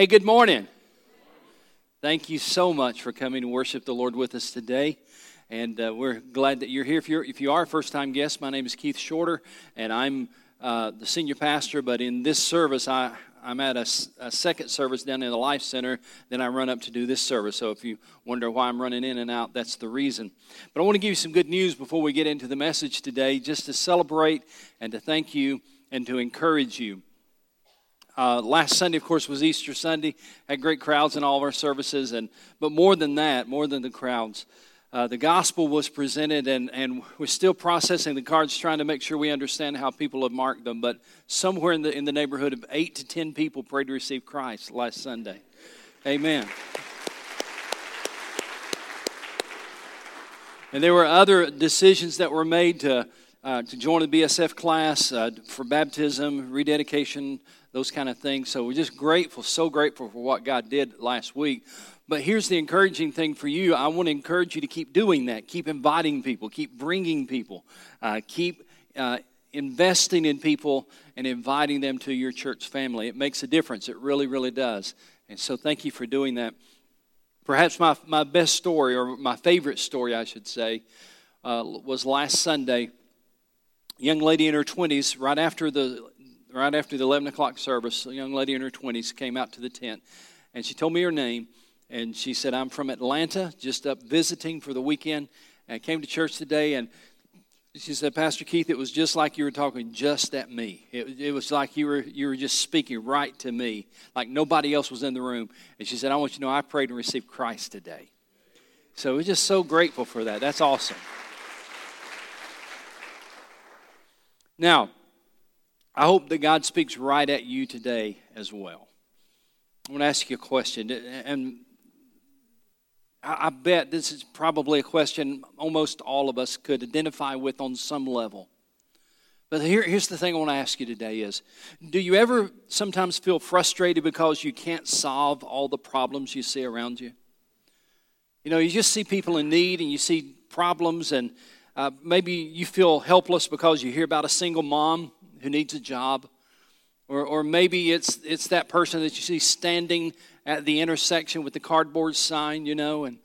Hey, good morning. Thank you so much for coming to worship the Lord with us today. And uh, we're glad that you're here. If, you're, if you are a first time guest, my name is Keith Shorter, and I'm uh, the senior pastor. But in this service, I, I'm at a, a, second service down in the Life Center. Then I run up to do this service. So if you wonder why I'm running in and out, that's the reason. But I want to give you some good news before we get into the message today, just to celebrate and to thank you and to encourage you. Uh, last Sunday, of course, was Easter Sunday. Had great crowds in all of our services, and but more than that, more than the crowds, uh, the gospel was presented, and and we're still processing the cards, trying to make sure we understand how people have marked them. But somewhere in the in the neighborhood of eight to ten people prayed to receive Christ last Sunday. Amen. And there were other decisions that were made to uh, to join the BSF class uh, for baptism, rededication, those kind of things. So we're just grateful, so grateful for what God did last week. But here's the encouraging thing for you. I want to encourage you to keep doing that. Keep inviting people. Keep bringing people. Uh, keep uh, investing in people and inviting them to your church family. It makes a difference. It really, really does. And so thank you for doing that. Perhaps my, my best story, or my favorite story, I should say, uh, was last Sunday. Young lady in her 20s, right after the right after the 11 o'clock service, a young lady in her 20s came out to the tent and she told me her name. And she said, I'm from Atlanta, just up visiting for the weekend. And I came to church today and she said, Pastor Keith, it was just like you were talking just at me. It, it, was like you were, you were just speaking right to me, like nobody else was in the room. And she said, I want you to know I prayed and received Christ today. So we're just so grateful for that. That's awesome. Now, I hope that God speaks right at you today as well. I want to ask you a question, and I bet this is probably a question almost all of us could identify with on some level. But here, here's the thing I want to ask you today is do you ever sometimes feel frustrated because you can't solve all the problems you see around you? You know, you just see people in need and you see problems, and uh, maybe you feel helpless because you hear about a single mom who needs a job. Or, or maybe it's, it's that person that you see standing at the intersection with the cardboard sign, you know, and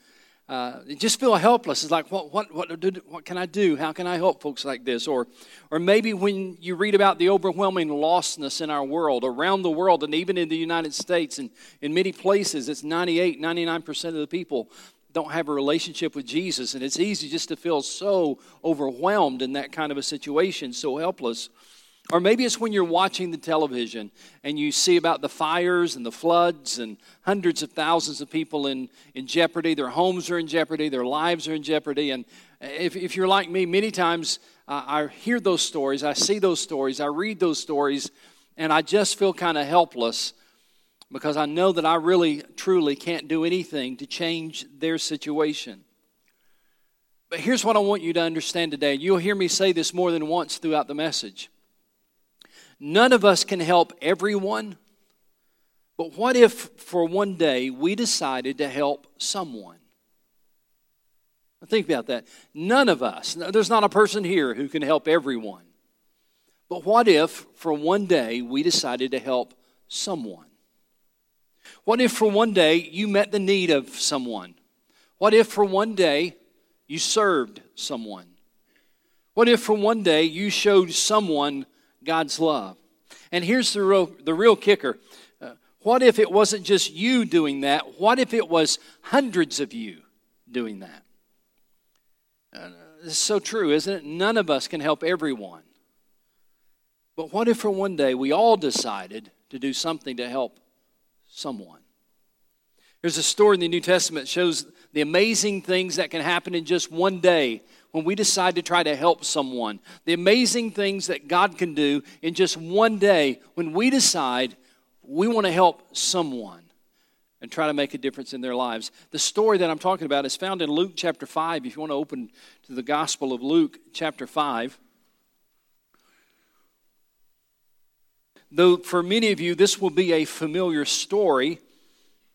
uh, you just feel helpless. It's like, what, what, what, what can I do? How can I help folks like this? Or, or maybe when you read about the overwhelming lostness in our world, around the world, and even in the United States, and in many places, it's 98, 99% of the people don't have a relationship with Jesus. And it's easy just to feel so overwhelmed in that kind of a situation, so helpless. Or maybe it's when you're watching the television and you see about the fires and the floods and hundreds of thousands of people in, in jeopardy. Their homes are in jeopardy, their lives are in jeopardy. And if, if you're like me, many times uh, I hear those stories, I see those stories, I read those stories, and I just feel kind of helpless because I know that I really, truly can't do anything to change their situation. But here's what I want you to understand today. You'll hear me say this more than once throughout the message. None of us can help everyone, but what if for one day we decided to help someone? Think about that. None of us, there's not a person here who can help everyone. But what if for one day we decided to help someone? What if for one day you met the need of someone? What if for one day you served someone? What if for one day you showed someone God's love. And here's the real, the real kicker. Uh, what if it wasn't just you doing that? What if it was hundreds of you doing that? Uh, it's so true, isn't it? None of us can help everyone. But what if for one day we all decided to do something to help someone? There's a story in the New Testament that shows the amazing things that can happen in just one day when we decide to try to help someone. The amazing things that God can do in just one day when we decide we want to help someone and try to make a difference in their lives. The story that I'm talking about is found in Luke chapter 5. If you want to open to the Gospel of Luke chapter 5. Though for many of you this will be a familiar story,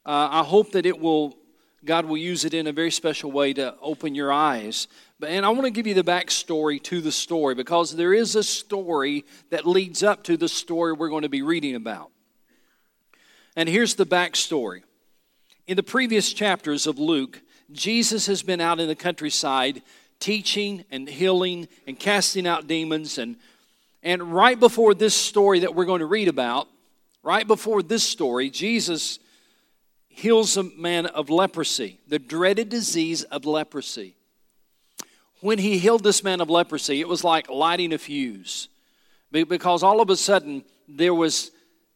uh, I hope that it will God will use it in a very special way to open your eyes. And I want to give you the backstory to the story because there is a story that leads up to the story we're going to be reading about. And here's the backstory. In the previous chapters of Luke, Jesus has been out in the countryside teaching and healing and casting out demons. And, and right before this story that we're going to read about, right before this story, Jesus heals a man of leprosy, the dreaded disease of leprosy. When he healed this man of leprosy, it was like lighting a fuse because all of a sudden there was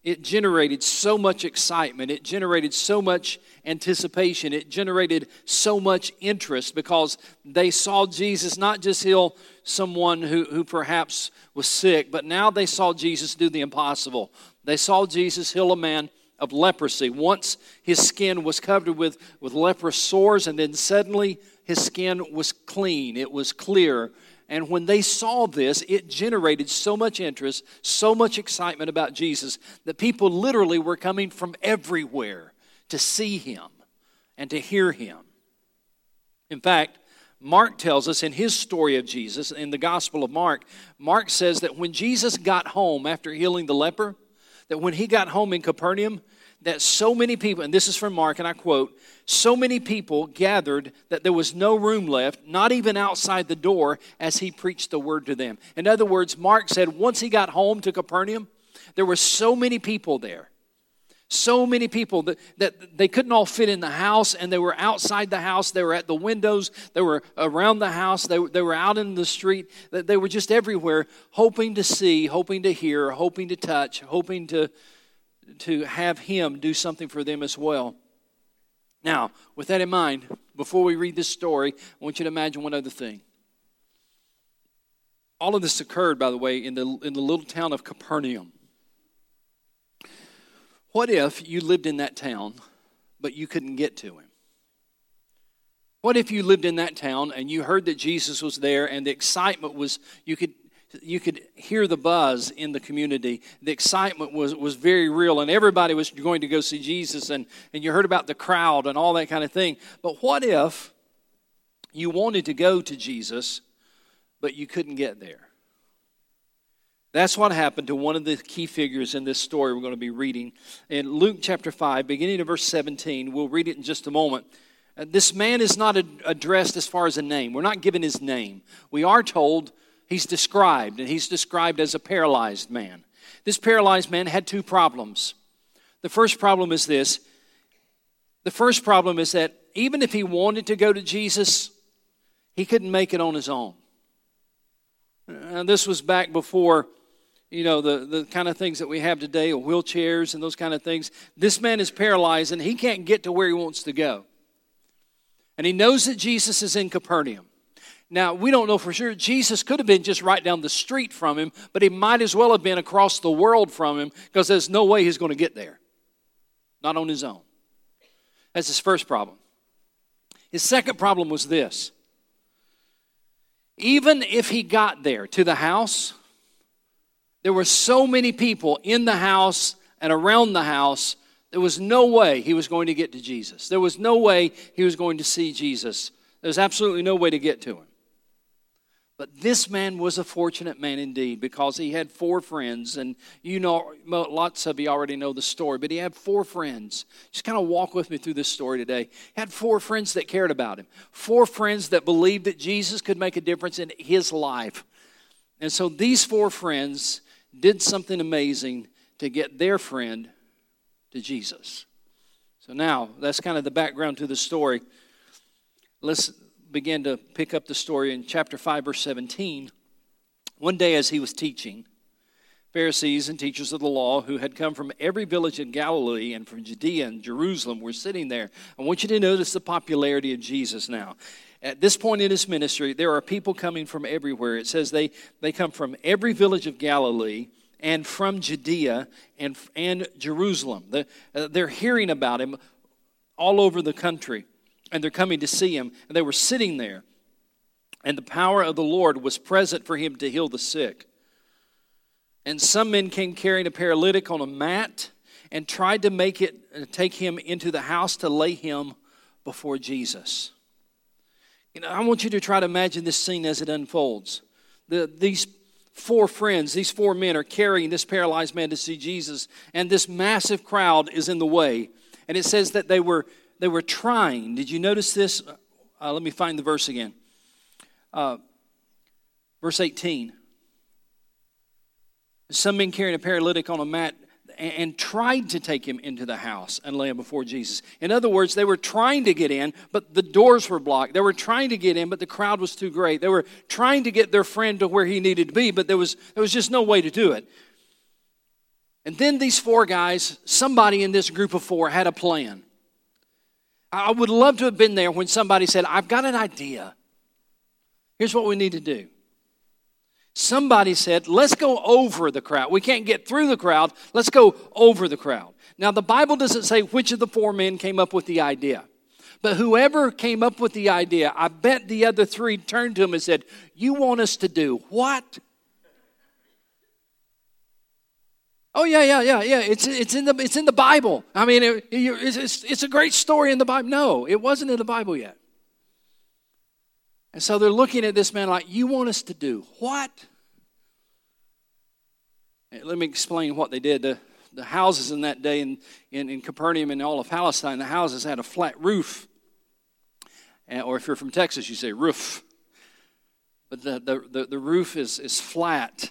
it generated so much excitement. It generated so much anticipation. It generated so much interest because they saw Jesus not just heal someone who, who perhaps was sick, but now they saw Jesus do the impossible. They saw Jesus heal a man of leprosy. Once his skin was covered with, with leprous sores, and then suddenly his skin was clean, it was clear, and when they saw this, it generated so much interest, so much excitement about Jesus that people literally were coming from everywhere to see him and to hear him. In fact, Mark tells us in his story of Jesus, in the Gospel of Mark, Mark says that when Jesus got home after healing the leper, that when he got home in Capernaum, that so many people, and this is from Mark, and I quote, so many people gathered that there was no room left, not even outside the door, as he preached the word to them. In other words, Mark said once he got home to Capernaum, there were so many people there. So many people that, that they couldn't all fit in the house, and they were outside the house. They were at the windows. They were around the house. They, they were out in the street. They were just everywhere, hoping to see, hoping to hear, hoping to touch, hoping to, to have Him do something for them as well. Now, with that in mind, before we read this story, I want you to imagine one other thing. All of this occurred, by the way, in the, in the little town of Capernaum. What if you lived in that town, but you couldn't get to him? What if you lived in that town and you heard that Jesus was there and the excitement was, you could you could hear the buzz in the community. The excitement was, was very real, and everybody was going to go see Jesus, and, and you heard about the crowd and all that kind of thing. But what if you wanted to go to Jesus, but you couldn't get there? That's what happened to one of the key figures in this story we're going to be reading. In Luke chapter 5, beginning of verse 17, we'll read it in just a moment. Uh, this man is not addressed as far as a name. We're not given his name. We are told he's described, and he's described as a paralyzed man. This paralyzed man had two problems. The first problem is this the first problem is that even if he wanted to go to Jesus, he couldn't make it on his own. And this was back before, you know, the, the kind of things that we have today, wheelchairs and those kind of things. This man is paralyzed and he can't get to where he wants to go. And he knows that Jesus is in Capernaum. Now, we don't know for sure. Jesus could have been just right down the street from him, but he might as well have been across the world from him because there's no way he's going to get there. Not on his own. That's his first problem. His second problem was this even if he got there to the house, there were so many people in the house and around the house, there was no way he was going to get to Jesus. There was no way he was going to see Jesus. There's absolutely no way to get to him. But this man was a fortunate man indeed because he had four friends, and you know, lots of you already know the story, but he had four friends. Just kind of walk with me through this story today. He had four friends that cared about him, four friends that believed that Jesus could make a difference in his life. And so these four friends did something amazing to get their friend to Jesus. So now, that's kind of the background to the story. Let's begin to pick up the story in chapter 5, verse 17. One day, as he was teaching, Pharisees and teachers of the law who had come from every village in Galilee and from Judea and Jerusalem were sitting there. I want you to notice the popularity of Jesus now. At this point in his ministry, there are people coming from everywhere. It says they, they come from every village of Galilee and from Judea and, and Jerusalem. They're, uh, they're hearing about him all over the country and they're coming to see him. And they were sitting there, and the power of the Lord was present for him to heal the sick. And some men came carrying a paralytic on a mat and tried to make it uh, take him into the house to lay him before Jesus. You know, I want you to try to imagine this scene as it unfolds. The, these four friends, these four men, are carrying this paralyzed man to see Jesus, and this massive crowd is in the way. And it says that they were they were trying. Did you notice this? Uh, let me find the verse again. Uh, verse 18. Some men carrying a paralytic on a mat and tried to take him into the house and lay him before Jesus. In other words, they were trying to get in, but the doors were blocked. They were trying to get in, but the crowd was too great. They were trying to get their friend to where he needed to be, but there was, there was just no way to do it. And then these four guys, somebody in this group of four had a plan. I would love to have been there when somebody said, I've got an idea. Here's what we need to do. Somebody said, let's go over the crowd. We can't get through the crowd. Let's go over the crowd. Now, the Bible doesn't say which of the four men came up with the idea. But whoever came up with the idea, I bet the other three turned to him and said, You want us to do what? Oh yeah, yeah, yeah, yeah. It's it's in the it's in the Bible. I mean, it, it's, it's it's a great story in the Bible. No, it wasn't in the Bible yet. And so they're looking at this man like, You want us to do what? Let me explain what they did. The, the houses in that day in, in, in Capernaum and all of Palestine, the houses had a flat roof. And, or if you're from Texas, you say roof. But the, the, the, the roof is, is flat.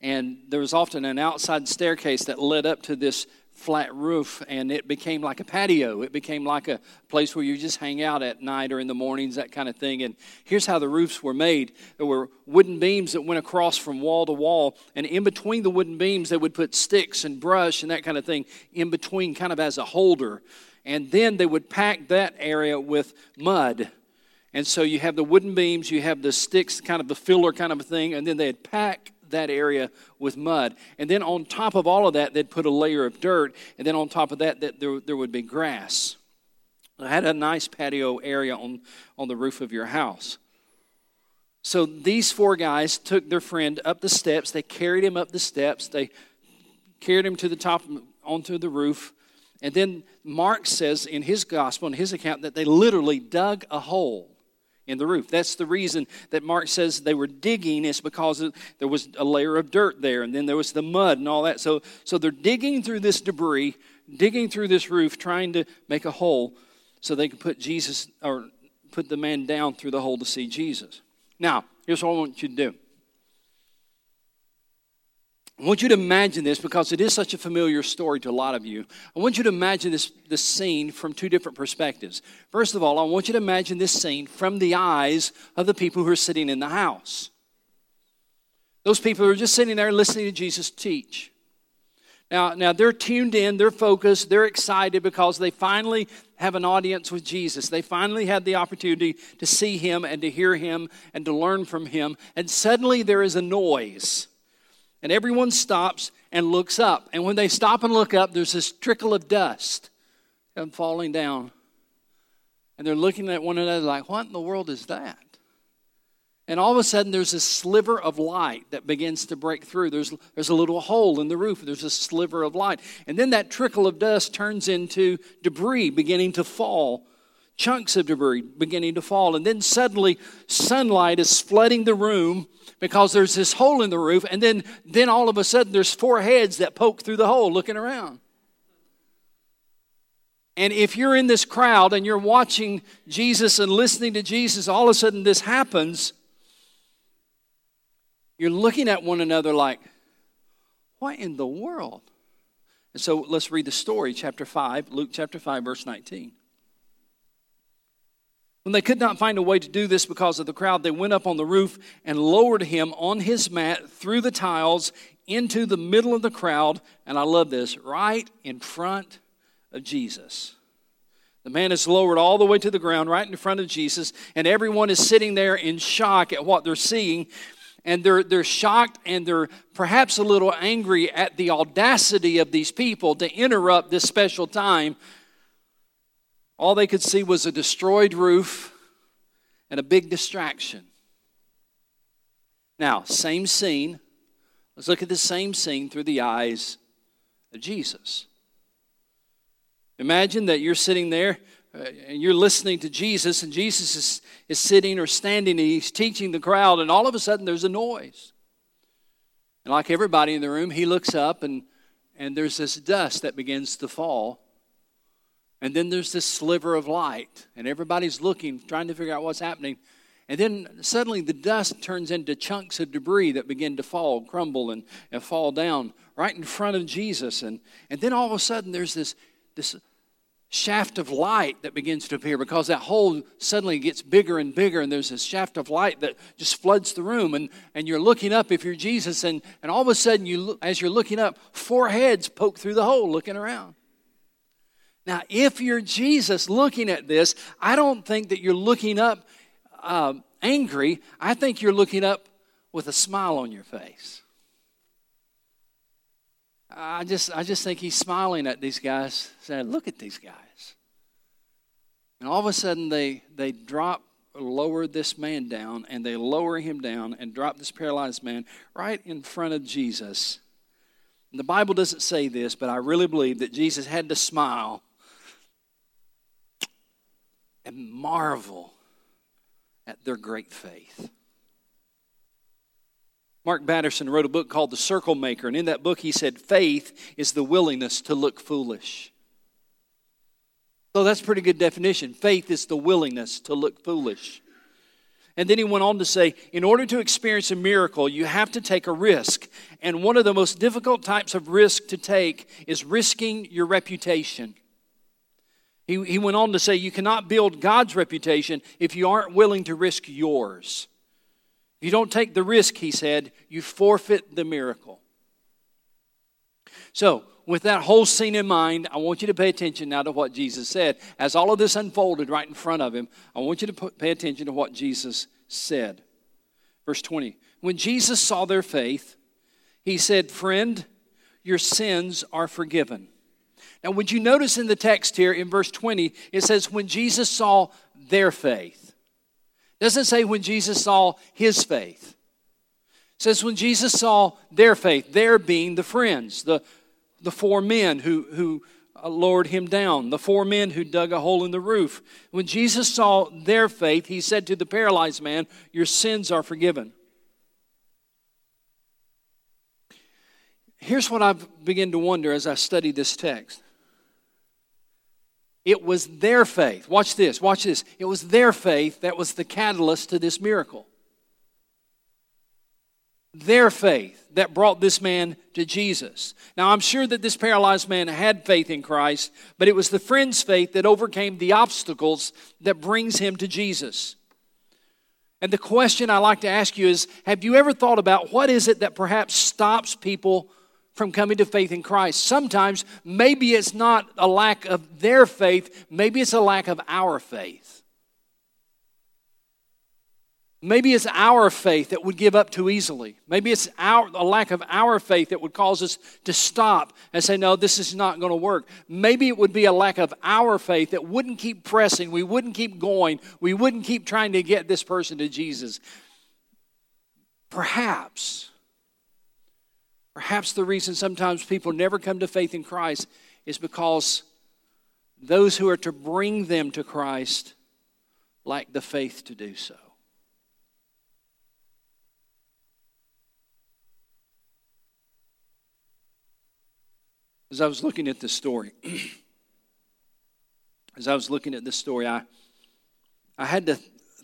And there was often an outside staircase that led up to this flat roof and it became like a patio. It became like a place where you just hang out at night or in the mornings, that kind of thing. And here's how the roofs were made there were wooden beams that went across from wall to wall, and in between the wooden beams, they would put sticks and brush and that kind of thing in between, kind of as a holder. And then they would pack that area with mud. And so you have the wooden beams, you have the sticks, kind of the filler kind of a thing, and then they'd pack that area with mud. And then on top of all of that, they'd put a layer of dirt. And then on top of that, that there, there would be grass. I had a nice patio area on, on the roof of your house. So these four guys took their friend up the steps. They carried him up the steps. They carried him to the top, onto the roof. And then Mark says in his gospel, in his account, that they literally dug a hole in the roof. That's the reason that Mark says they were digging is because there was a layer of dirt there and then there was the mud and all that. So, so they're digging through this debris, digging through this roof, trying to make a hole so they can put Jesus or put the man down through the hole to see Jesus. Now, here's what I want you to do. I want you to imagine this because it is such a familiar story to a lot of you. I want you to imagine this, this scene from two different perspectives. First of all, I want you to imagine this scene from the eyes of the people who are sitting in the house. Those people who are just sitting there listening to Jesus teach. Now, now they're tuned in, they're focused, they're excited because they finally have an audience with Jesus. They finally had the opportunity to see him and to hear him and to learn from him. And suddenly there is a noise and everyone stops and looks up. And when they stop and look up, there's this trickle of dust and falling down. And they're looking at one another like, what in the world is that? And all of a sudden, there's a sliver of light that begins to break through. There's, there's a little hole in the roof. There's a sliver of light. And then that trickle of dust turns into debris beginning to fall, chunks of debris beginning to fall. And then suddenly, sunlight is flooding the room because there's this hole in the roof, and then, then all of a sudden there's four heads that poke through the hole looking around. And if you're in this crowd and you're watching Jesus and listening to Jesus, all of a sudden this happens, you're looking at one another like, what in the world? And so let's read the story, chapter 5, Luke chapter 5, verse 19. When they could not find a way to do this because of the crowd, they went up on the roof and lowered him on his mat through the tiles into the middle of the crowd. And I love this right in front of Jesus. The man is lowered all the way to the ground right in front of Jesus, and everyone is sitting there in shock at what they're seeing. And they're, they're shocked and they're perhaps a little angry at the audacity of these people to interrupt this special time all they could see was a destroyed roof and a big distraction. Now, same scene. Let's look at the same scene through the eyes of Jesus. Imagine that you're sitting there uh, and you're listening to Jesus, and Jesus is, is sitting or standing, and he's teaching the crowd, and all of a sudden there's a noise. And like everybody in the room, he looks up and, and there's this dust that begins to fall. And then there's this sliver of light, and everybody's looking, trying to figure out what's happening. And then suddenly the dust turns into chunks of debris that begin to fall, crumble, and, and fall down right in front of Jesus. And, and then all of a sudden there's this, this shaft of light that begins to appear because that hole suddenly gets bigger and bigger and there's this shaft of light that just floods the room and, and you're looking up if you're jesus and, and all of a sudden you as you're looking up four heads poke through the hole looking around now if you're jesus looking at this i don't think that you're looking up um, angry i think you're looking up with a smile on your face I just, I just think he's smiling at these guys, saying, Look at these guys. And all of a sudden, they, they drop, lower this man down, and they lower him down and drop this paralyzed man right in front of Jesus. And the Bible doesn't say this, but I really believe that Jesus had to smile and marvel at their great faith. Mark Batterson wrote a book called The Circle Maker, and in that book he said, Faith is the willingness to look foolish. So that's a pretty good definition. Faith is the willingness to look foolish. And then he went on to say, in order to experience a miracle, you have to take a risk. And one of the most difficult types of risk to take is risking your reputation. He, he went on to say, you cannot build God's reputation if you aren't willing to risk yours. If you don't take the risk, he said, you forfeit the miracle. So, with that whole scene in mind, I want you to pay attention now to what Jesus said. As all of this unfolded right in front of him, I want you to pay attention to what Jesus said. Verse 20 When Jesus saw their faith, he said, Friend, your sins are forgiven. Now, would you notice in the text here in verse 20, it says, When Jesus saw their faith. Doesn't say when Jesus saw his faith. It says when Jesus saw their faith, their being the friends, the, the four men who, who uh, lowered him down, the four men who dug a hole in the roof. When Jesus saw their faith, he said to the paralyzed man, Your sins are forgiven. Here's what I've begun to wonder as I study this text. It was their faith. Watch this, watch this. It was their faith that was the catalyst to this miracle. Their faith that brought this man to Jesus. Now, I'm sure that this paralyzed man had faith in Christ, but it was the friend's faith that overcame the obstacles that brings him to Jesus. And the question I like to ask you is Have you ever thought about what is it that perhaps stops people from coming to faith in Christ. Sometimes maybe it's not a lack of their faith, maybe it's a lack of our faith. Maybe it's our faith that would give up too easily. Maybe it's our, a lack of our faith that would cause us to stop and say, no, this is not going to work. Maybe it would be a lack of our faith that wouldn't keep pressing. We wouldn't keep going. We wouldn't keep trying to get this person to Jesus. Perhaps Perhaps the reason sometimes people never come to faith in Christ is because those who are to bring them to Christ lack the faith to do so. As I was looking at this story, as I was looking at this story, I, I had to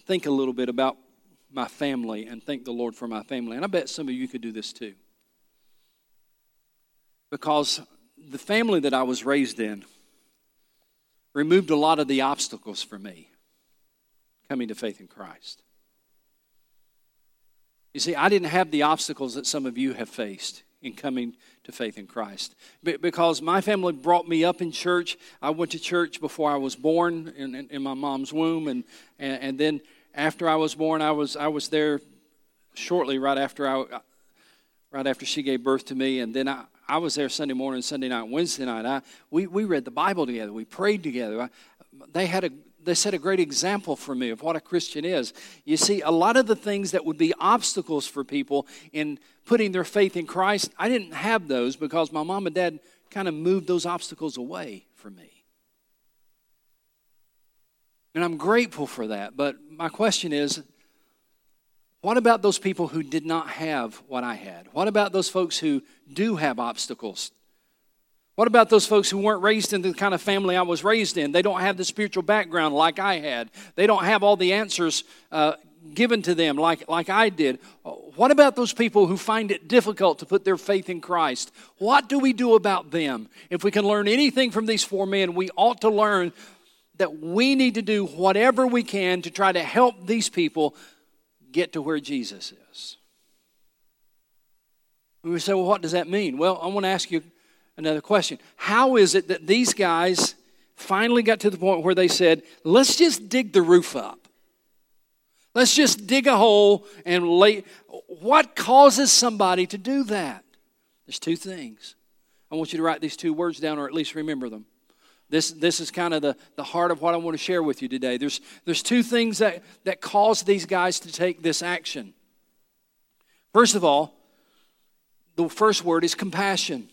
think a little bit about my family and thank the Lord for my family. And I bet some of you could do this too because the family that I was raised in removed a lot of the obstacles for me coming to faith in Christ. You see, I didn't have the obstacles that some of you have faced in coming to faith in Christ. Because my family brought me up in church. I went to church before I was born in, in, in my mom's womb. And, and, and, then after I was born, I was, I was there shortly right after, I, right after she gave birth to me. And then I, I was there Sunday morning, Sunday night, Wednesday night. I, we, we read the Bible together. We prayed together. I, they had a they set a great example for me of what a Christian is. You see, a lot of the things that would be obstacles for people in putting their faith in Christ, I didn't have those because my mom and dad kind of moved those obstacles away from me. And I'm grateful for that. But my question is What about those people who did not have what I had? What about those folks who do have obstacles? What about those folks who weren't raised in the kind of family I was raised in? They don't have the spiritual background like I had. They don't have all the answers uh, given to them like, like I did. What about those people who find it difficult to put their faith in Christ? What do we do about them? If we can learn anything from these four men, we ought to learn that we need to do whatever we can to try to help these people get to where Jesus is. We say, well, what does that mean? Well, I want to ask you another question. How is it that these guys finally got to the point where they said, let's just dig the roof up? Let's just dig a hole and lay. What causes somebody to do that? There's two things. I want you to write these two words down or at least remember them. This, this is kind of the, the heart of what I want to share with you today. There's, there's two things that, that cause these guys to take this action. First of all, the first word is compassion.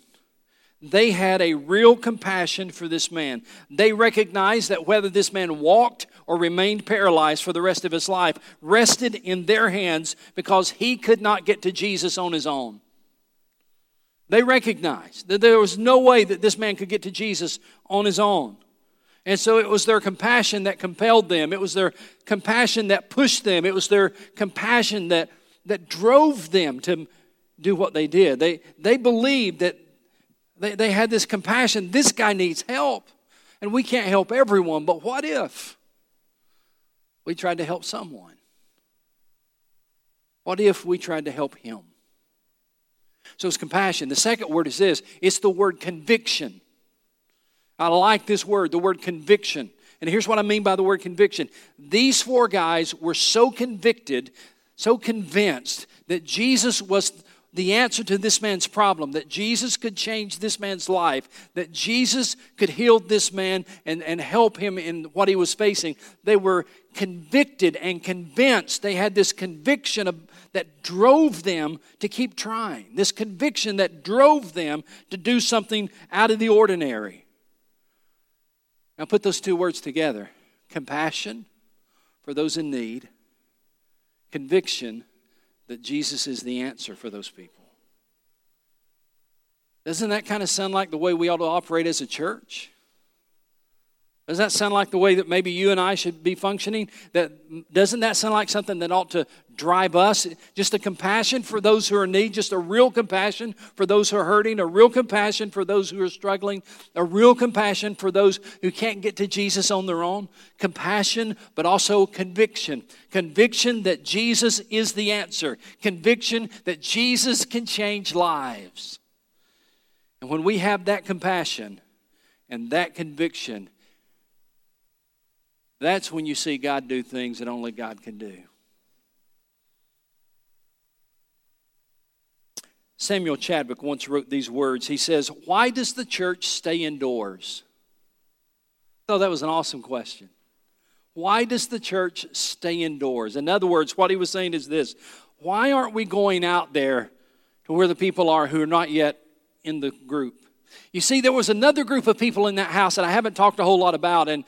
They had a real compassion for this man. They recognized that whether this man walked or remained paralyzed for the rest of his life rested in their hands because he could not get to Jesus on his own. They recognized that there was no way that this man could get to Jesus on his own. And so it was their compassion that compelled them. It was their compassion that pushed them. It was their compassion that, that drove them to do what they did. They, they believed that they, they had this compassion. This guy needs help. And we can't help everyone, but what if we tried to help someone? What if we tried to help him? So it's compassion. The second word is this it's the word conviction. I like this word, the word conviction. And here's what I mean by the word conviction. These four guys were so convicted, so convinced that Jesus was the answer to this man's problem, that Jesus could change this man's life, that Jesus could heal this man and, and help him in what he was facing. They were convicted and convinced. They had this conviction of, that drove them to keep trying, this conviction that drove them to do something out of the ordinary. Now, put those two words together compassion for those in need, conviction that Jesus is the answer for those people. Doesn't that kind of sound like the way we ought to operate as a church? Does that sound like the way that maybe you and I should be functioning? That doesn't that sound like something that ought to drive us? Just a compassion for those who are in need, just a real compassion for those who are hurting, a real compassion for those who are struggling, a real compassion for those who can't get to Jesus on their own. Compassion, but also conviction. Conviction that Jesus is the answer. Conviction that Jesus can change lives. And when we have that compassion and that conviction, that's when you see God do things that only God can do. Samuel Chadwick once wrote these words. He says, Why does the church stay indoors? Oh, that was an awesome question. Why does the church stay indoors? In other words, what he was saying is this Why aren't we going out there to where the people are who are not yet in the group? You see, there was another group of people in that house that I haven't talked a whole lot about, and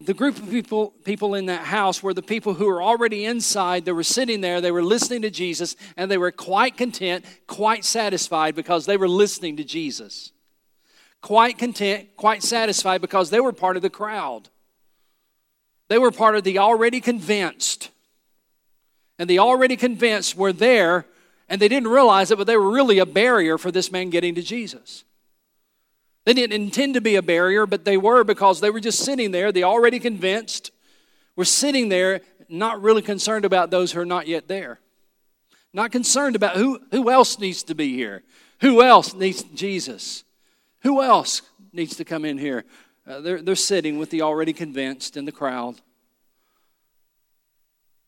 the group of people, people in that house were the people who were already inside. They were sitting there, they were listening to Jesus, and they were quite content, quite satisfied because they were listening to Jesus. Quite content, quite satisfied because they were part of the crowd. They were part of the already convinced. And the already convinced were there, and they didn't realize it, but they were really a barrier for this man getting to Jesus. They didn't intend to be a barrier, but they were because they were just sitting there. They already convinced, were sitting there, not really concerned about those who are not yet there. Not concerned about who, who else needs to be here. Who else needs Jesus? Who else needs to come in here? Uh, they're, they're sitting with the already convinced in the crowd.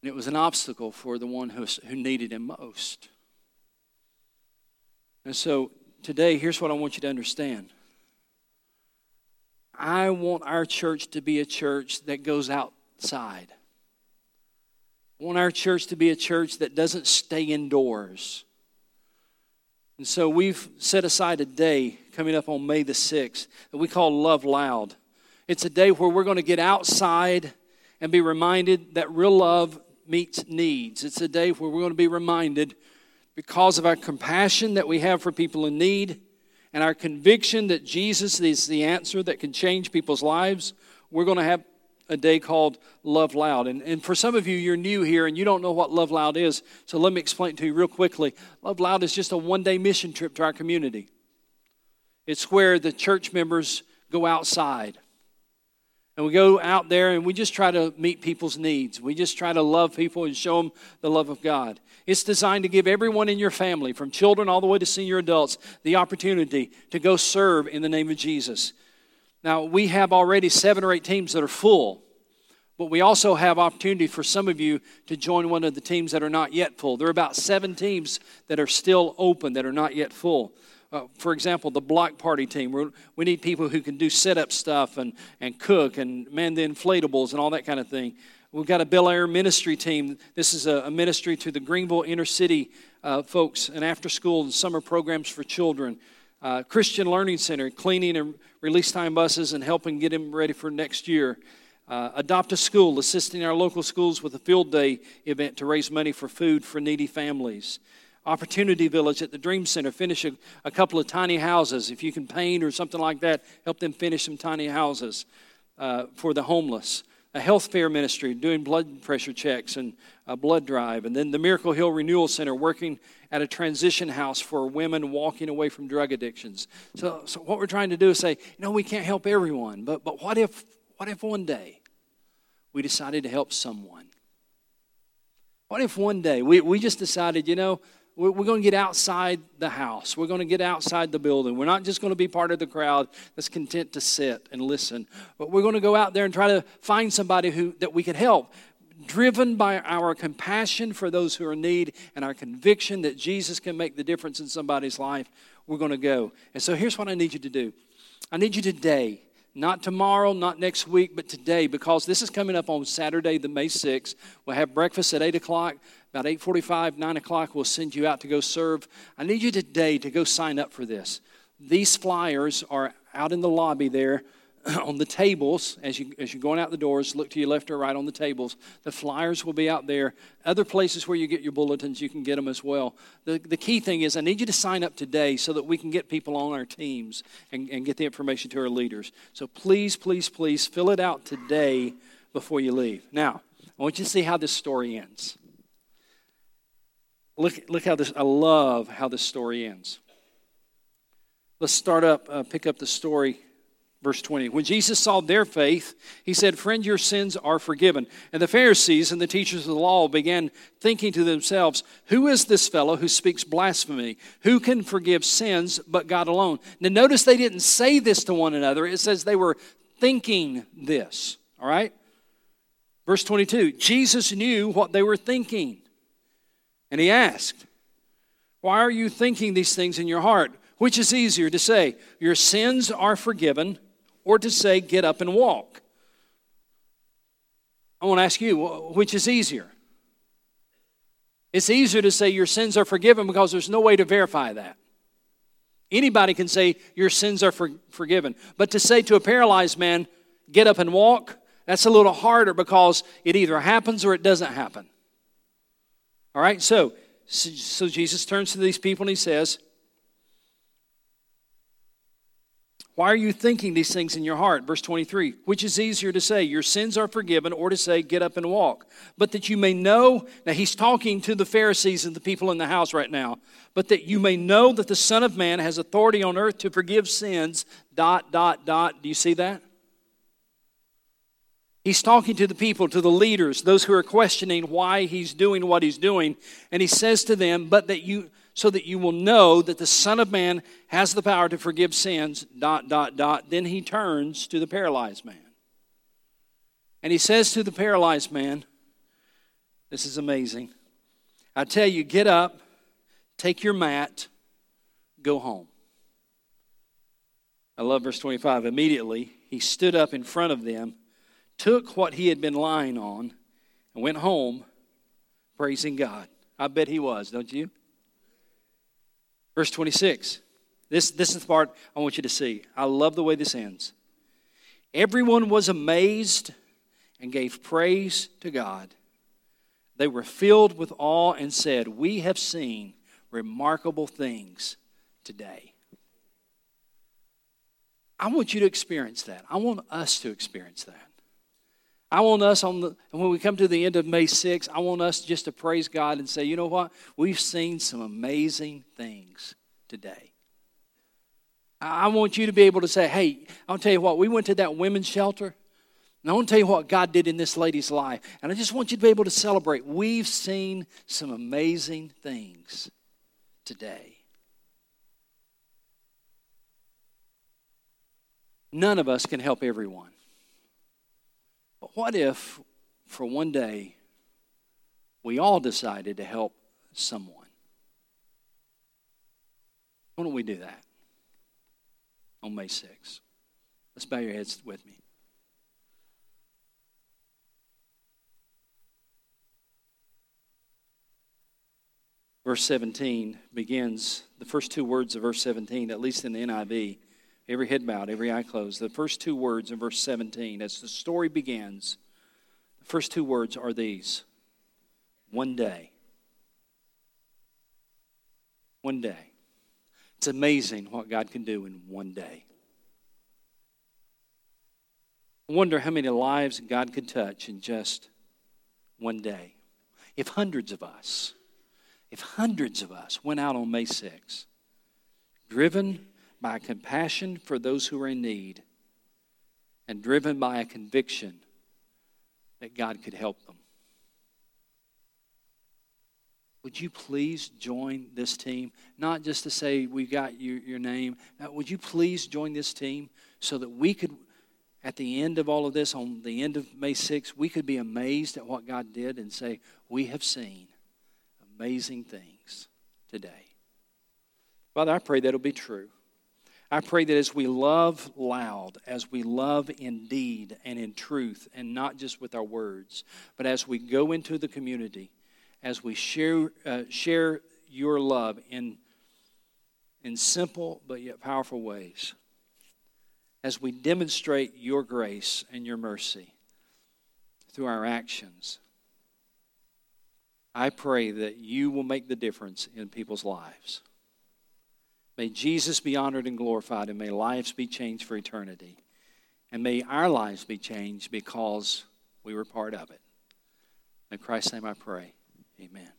And it was an obstacle for the one who, who needed him most. And so today, here's what I want you to understand I want our church to be a church that goes outside. I want our church to be a church that doesn't stay indoors. And so we've set aside a day coming up on May the 6th that we call Love Loud. It's a day where we're going to get outside and be reminded that real love meets needs. It's a day where we're going to be reminded, because of our compassion that we have for people in need and our conviction that Jesus is the answer that can change people's lives, we're going to have a day called Love Loud. And, and for some of you, you're new here and you don't know what Love Loud is. So let me explain to you real quickly. Love Loud is just a one day mission trip to our community. It's where the church members go outside. And we go out there and we just try to meet people's needs. We just try to love people and show them the love of God. It's designed to give everyone in your family, from children all the way to senior adults, the opportunity to go serve in the name of Jesus. Now, we have already seven or eight teams that are full, but we also have opportunity for some of you to join one of the teams that are not yet full. There are about seven teams that are still open that are not yet full. Uh, for example, the block party team. We're, we need people who can do setup stuff and, and cook and man the inflatables and all that kind of thing. We've got a Bel Air ministry team. This is a, a ministry to the Greenville inner city uh, folks, and after school and summer programs for children uh, Christian Learning Center, cleaning and release time buses and helping get them ready for next year. Uh, Adopt a School, assisting our local schools with a field day event to raise money for food for needy families. Opportunity Village at the Dream Center, finish a, a couple of tiny houses. If you can paint or something like that, help them finish some tiny houses uh, for the homeless a health fair ministry doing blood pressure checks and a blood drive, and then the Miracle Hill Renewal Center working at a transition house for women walking away from drug addictions. So, so what we're trying to do is say, you know, we can't help everyone, but, but what, if, what if one day we decided to help someone? What if one day we, we just decided, you know, we're, going to get outside the house. We're going to get outside the building. We're not just going to be part of the crowd that's content to sit and listen, but we're going to go out there and try to find somebody who that we could help driven by our compassion for those who are in need and our conviction that Jesus can make the difference in somebody's life, we're going to go. And so here's what I need you to do I need you today, not tomorrow, not next week, but today, because this is coming up on Saturday, the May 6th. We'll have breakfast at 8 o'clock. About 8:45, 9 o'clock, we'll send you out to go serve. I need you today to go sign up for this. These flyers are out in the lobby there on the tables as you as you're going out the doors. Look to your left or right on the tables. The flyers will be out there. Other places where you get your bulletins, you can get them as well. The, the key thing is, I need you to sign up today so that we can get people on our teams and, and get the information to our leaders. So please, please, please fill it out today before you leave. Now, I want you to see how this story ends. Look, look how this, I love how this story ends. Let's start up, uh, pick up the story, verse 20. When Jesus saw their faith, he said, Friend, your sins are forgiven. And the Pharisees and the teachers of the law began thinking to themselves, Who is this fellow who speaks blasphemy? Who can forgive sins but God alone? Now, notice they didn't say this to one another, it says they were thinking this. All right? Verse 22 Jesus knew what they were thinking. And he asked, Why are you thinking these things in your heart? Which is easier to say, Your sins are forgiven, or to say, Get up and walk? I want to ask you, which is easier? It's easier to say your sins are forgiven because there's no way to verify that. Anybody can say your sins are for, forgiven. But to say to a paralyzed man, get up and walk, that's a little harder because it either happens or it doesn't happen. All right, so, so Jesus turns to these people and he says, Why are you thinking these things in your heart? Verse 23 Which is easier to say, Your sins are forgiven, or to say, Get up and walk? But that you may know, now he's talking to the Pharisees and the people in the house right now, but that you may know that the Son of Man has authority on earth to forgive sins, dot, dot, dot. Do you see that? He's talking to the people, to the leaders, those who are questioning why he's doing what he's doing. And he says to them, But that you, so that you will know that the Son of Man has the power to forgive sins, dot, dot, dot. Then he turns to the paralyzed man. And he says to the paralyzed man, This is amazing. I tell you, get up, take your mat, go home. I love verse 25. Immediately, he stood up in front of them took what he had been lying on and went home praising God. I bet he was, don't you? Verse 26. This, this is the part I want you to see. I love the way this ends. Everyone was amazed and gave praise to God. They were filled with awe and said, We have seen remarkable things today. I want you to experience that. I want us to experience that. I want us on the when we come to the end of May 6th, I want us just to praise God and say, you know what? We've seen some amazing things today. I want you to be able to say, hey, I'll tell you what, we went to that women's shelter. And I want to tell you what God did in this lady's life. And I just want you to be able to celebrate. We've seen some amazing things today. None of us can help everyone. But what if, for one day, we all decided to help someone? Why don't we do that on May 6th? Let's bow your heads with me. Verse 17 begins, the first two words of verse 17, at least in the NIV, every head bowed, every eye closed. The first two words in verse 17, as the story begins, the first two words are these one day. One day. It's amazing what God can do in one day. I wonder how many lives God could touch in just one day. If hundreds of us, if hundreds of us went out on May 6, driven by compassion for those who are in need and driven by a conviction that God could help them. Would you please join this team? Not just to say we got your, your name. Uh, would you please join this team so that we could, at the end of all of this, on the end of May 6th, we could be amazed at what God did and say, We have seen amazing things today. Father, I pray that'll be true. I pray that as we love loud, as we love in deed and in truth, and not just with our words, but as we go into the community, as we share, uh, share your love in, in simple but yet powerful ways, as we demonstrate your grace and your mercy through our actions, I pray that you will make the difference in people's lives. May Jesus be honored and glorified, and may lives be changed for eternity. And may our lives be changed because we were part of it. In Christ's name I pray. Amen.